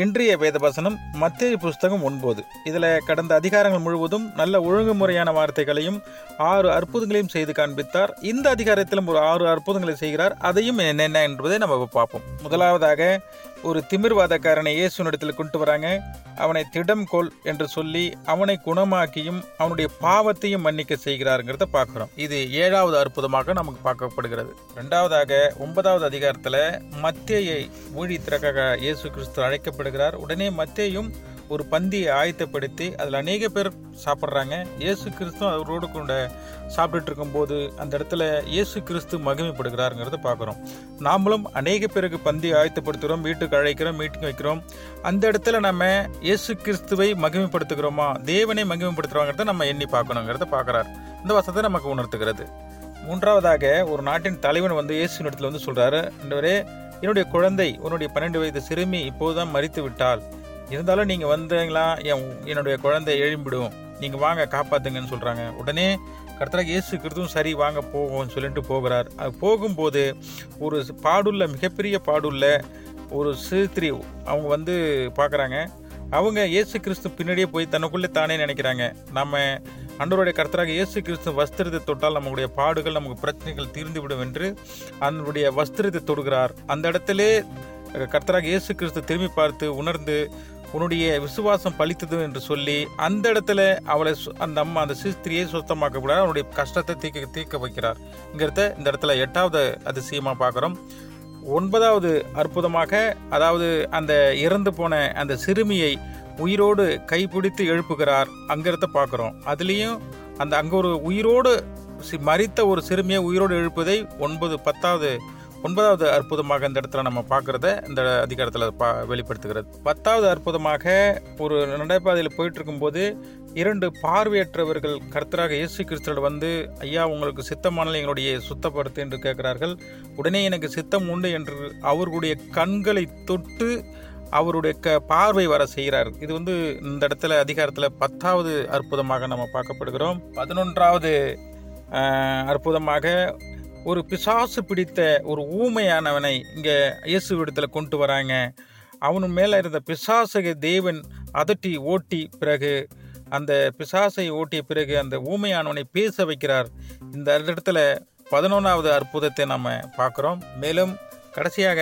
இன்றைய வேதவசனம் மத்திய புஸ்தகம் ஒன்பது. இதில் கடந்த அதிகாரங்கள் முழுவதும் நல்ல ஒழுங்குமுறையான வார்த்தைகளையும் ஆறு அற்புதங்களையும் செய்து காண்பித்தார். இந்த அதிகாரத்திலும் ஒரு ஆறு அற்புதங்களை செய்கிறார். அதையும் என்னென்ன என்பதை நம்ம பார்ப்போம். முதலாவதாக ஒரு திமிர்வாதக்காரனை இயேசுனிடத்தில் கொண்டு வராங்க. அவனை திடம் கொள் என்று சொல்லி அவனை குணமாக்கியும் அவனுடைய பாவத்தையும் மன்னிக்க செய்கிறாருங்கிறத பார்க்குறோம். இது ஏழாவது அற்புதமாக நமக்கு பார்க்கப்படுகிறது. ரெண்டாவதாக ஒன்பதாவது அதிகாரத்தில் மத்தியை ஊழியத்திற்காக இயேசு கிறிஸ்து அழைக்கப்பட்ட அழைக்கப்படுகிறார் உடனே மத்தேயும் ஒரு பந்தியை ஆயத்தப்படுத்தி அதில் அநேக பேர் சாப்பிட்றாங்க. இயேசு கிறிஸ்து அவரோடு கூட சாப்பிட்டுட்டு இருக்கும்போது அந்த இடத்துல இயேசு கிறிஸ்து மகிமைப்படுகிறாருங்கிறத பார்க்குறோம். நாமளும் அநேக பேருக்கு பந்தி ஆயத்தப்படுத்துகிறோம் வீட்டுக்கு அழைக்கிறோம் மீட்டிங் வைக்கிறோம். அந்த இடத்துல நம்ம இயேசு கிறிஸ்துவை மகிமைப்படுத்துகிறோமா? தேவனை மகிமைப்படுத்துகிறோங்கிறத நம்ம எண்ணி பார்க்கணுங்கிறத பார்க்குறார். இந்த வசத்தை நமக்கு உணர்த்துகிறது. மூன்றாவதாக ஒரு நாட்டின் தலைவன் வந்து இயேசு இடத்துல வந்து சொல்கிறாரு என்றவரே என்னுடைய குழந்தை உன்னுடைய பன்னெண்டு வயது சிறுமி இப்போதுதான் மறித்து விட்டால் இருந்தாலும் நீங்கள் வந்தீங்களா? என் என்னுடைய குழந்தை எழும்பிடும். நீங்கள் வாங்க காப்பாத்துங்கன்னு சொல்கிறாங்க உடனே கர்த்தராக இயேசு கிறிஸ்துவும் சரி வாங்க போவோம்னு சொல்லிட்டு போகிறார். அது போகும்போது ஒரு பாடுள்ள மிகப்பெரிய பாடுள்ள ஒரு சிறுத்திரி அவங்க வந்து பார்க்குறாங்க. அவங்க இயேசு கிறிஸ்து பின்னாடியே போய் தனக்குள்ளே தானே நினைக்கிறாங்க. நம்ம அன்றவருடைய கர்த்தராக இயேசு கிறிஸ்து வஸ்திரத்தை தொட்டால் நம்முடைய பாடுகள் நமக்கு பிரச்சனைகள் தீர்ந்துவிடும் என்று அதனுடைய வஸ்திரத்தை தொடுகிறார். அந்த இடத்திலே கர்த்தராக இயேசு கிறிஸ்து திரும்பி பார்த்து உணர்ந்து உன்னுடைய விசுவாசம் பழித்தது என்று சொல்லி அந்த இடத்துல அவளை அந்த அம்மா அந்த சிஸ்திரியை சுத்தமாக்க கூடாது அவனுடைய கஷ்டத்தை தீர்க்க தீர்க்க வைக்கிறார். இங்கிறத இந்த இடத்துல எட்டாவது அதிசயமாக பார்க்குறோம். ஒன்பதாவது அற்புதமாக அதாவது அந்த இறந்து போன அந்த சிறுமியை உயிரோடு கைப்பிடித்து எழுப்புகிறார் அங்கிருந்த பார்க்குறோம். அதுலேயும் அந்த அங்கே ஒரு உயிரோடு சி- ஒரு சிறுமியை உயிரோடு எழுப்புவதை ஒன்பது பத்தாவது ஒன்பதாவது அற்புதமாக இந்த இடத்துல நம்ம பார்க்குறத இந்த அதிகாரத்தில் பா வெளிப்படுத்துகிறது. பத்தாவது அற்புதமாக ஒரு நடைபாதையில் போயிட்டுருக்கும்போது இரண்டு பார்வையற்றவர்கள் கர்த்தராக இயேசு கிறிஸ்துவோட வந்து ஐயா உங்களுக்கு சித்தமானால் எங்களுடைய சுத்தப்படுத்து என்று கேட்கிறார்கள். உடனே எனக்கு சித்தம் உண்டு என்று அவர்களுடைய கண்களை தொட்டு அவருடைய க பார்வை வர செய்கிறார். இது வந்து இந்த இடத்துல அதிகாரத்தில் பத்தாவது அற்புதமாக நம்ம பார்க்கப்படுகிறோம். பதினொன்றாவது அற்புதமாக ஒரு பிசாசு பிடித்த ஒரு ஊமையானவனை இங்கே இயேசு இடத்துல கொண்டு வராங்க. அவனு மேலே இருந்த பிசாசக தேவன் அதட்டி ஓட்டி பிறகு அந்த பிசாசை ஓட்டிய பிறகு அந்த ஊமையானவனை பேச வைக்கிறார். இந்த இடத்துல பதினொன்றாவது அற்புதத்தை நம்ம பார்க்குறோம். மேலும் கடைசியாக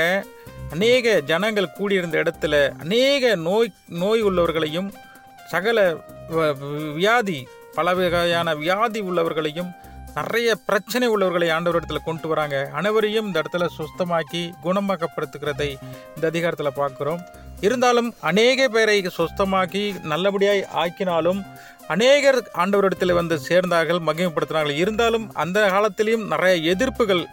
அநேக ஜனங்கள் கூடியிருந்த இடத்துல அநேக நோய் நோய் உள்ளவர்களையும் சகல வியாதி பல வகையான வியாதி உள்ளவர்களையும் நிறைய பிரச்சனை உள்ளவர்களை ஆண்டவர் இடத்துல கொண்டு வராங்க. அனைவரையும் இந்த இடத்துல சுஸ்தமாக்கி குணமாக்கப்படுத்துகிறதை இந்த அதிகாரத்தில் பார்க்குறோம். இருந்தாலும் அநேக பேரை சுஸ்தமாக்கி நல்லபடியாய் ஆக்கினாலும் அநேகர் ஆண்டவரிடத்தில் வந்து சேர்ந்தார்கள் மகிமைப்படுத்தினார்கள். இருந்தாலும் அந்த காலத்திலையும் நிறைய எதிர்ப்புகள்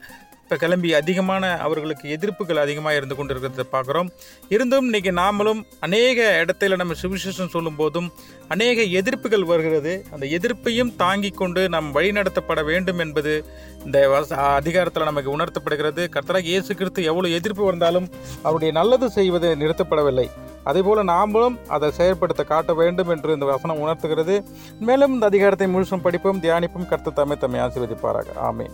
இப்போ கிளம்பி அதிகமான அவர்களுக்கு எதிர்ப்புகள் அதிகமாக இருந்து கொண்டிருக்கிறத பார்க்குறோம். இருந்தும் இன்றைக்கி நாமளும் அநேக இடத்துல நம்ம சுவிசேஷம் சொல்லும்போதும் அநேக எதிர்ப்புகள் வருகிறது. அந்த எதிர்ப்பையும் தாங்கி கொண்டு நாம் வழிநடத்தப்பட வேண்டும் என்பது இந்த அதிகாரத்தில் நமக்கு உணர்த்தப்படுகிறது. கர்த்தராக இயேசு கிறிஸ்து எவ்வளோ எதிர்ப்பு வந்தாலும் அவருடைய நல்லது செய்வது நிறுத்தப்படவில்லை. அதேபோல் நாமளும் அதை செயற்படுத்த காட்ட வேண்டும் என்று இந்த வசனம் உணர்த்துகிறது. மேலும் இந்த அதிகாரத்தை முழுசும் படிப்போம் தியானிப்போம். கர்த்த தம்மை தம்மை ஆசீர்வதிப்பாராக. ஆமென்.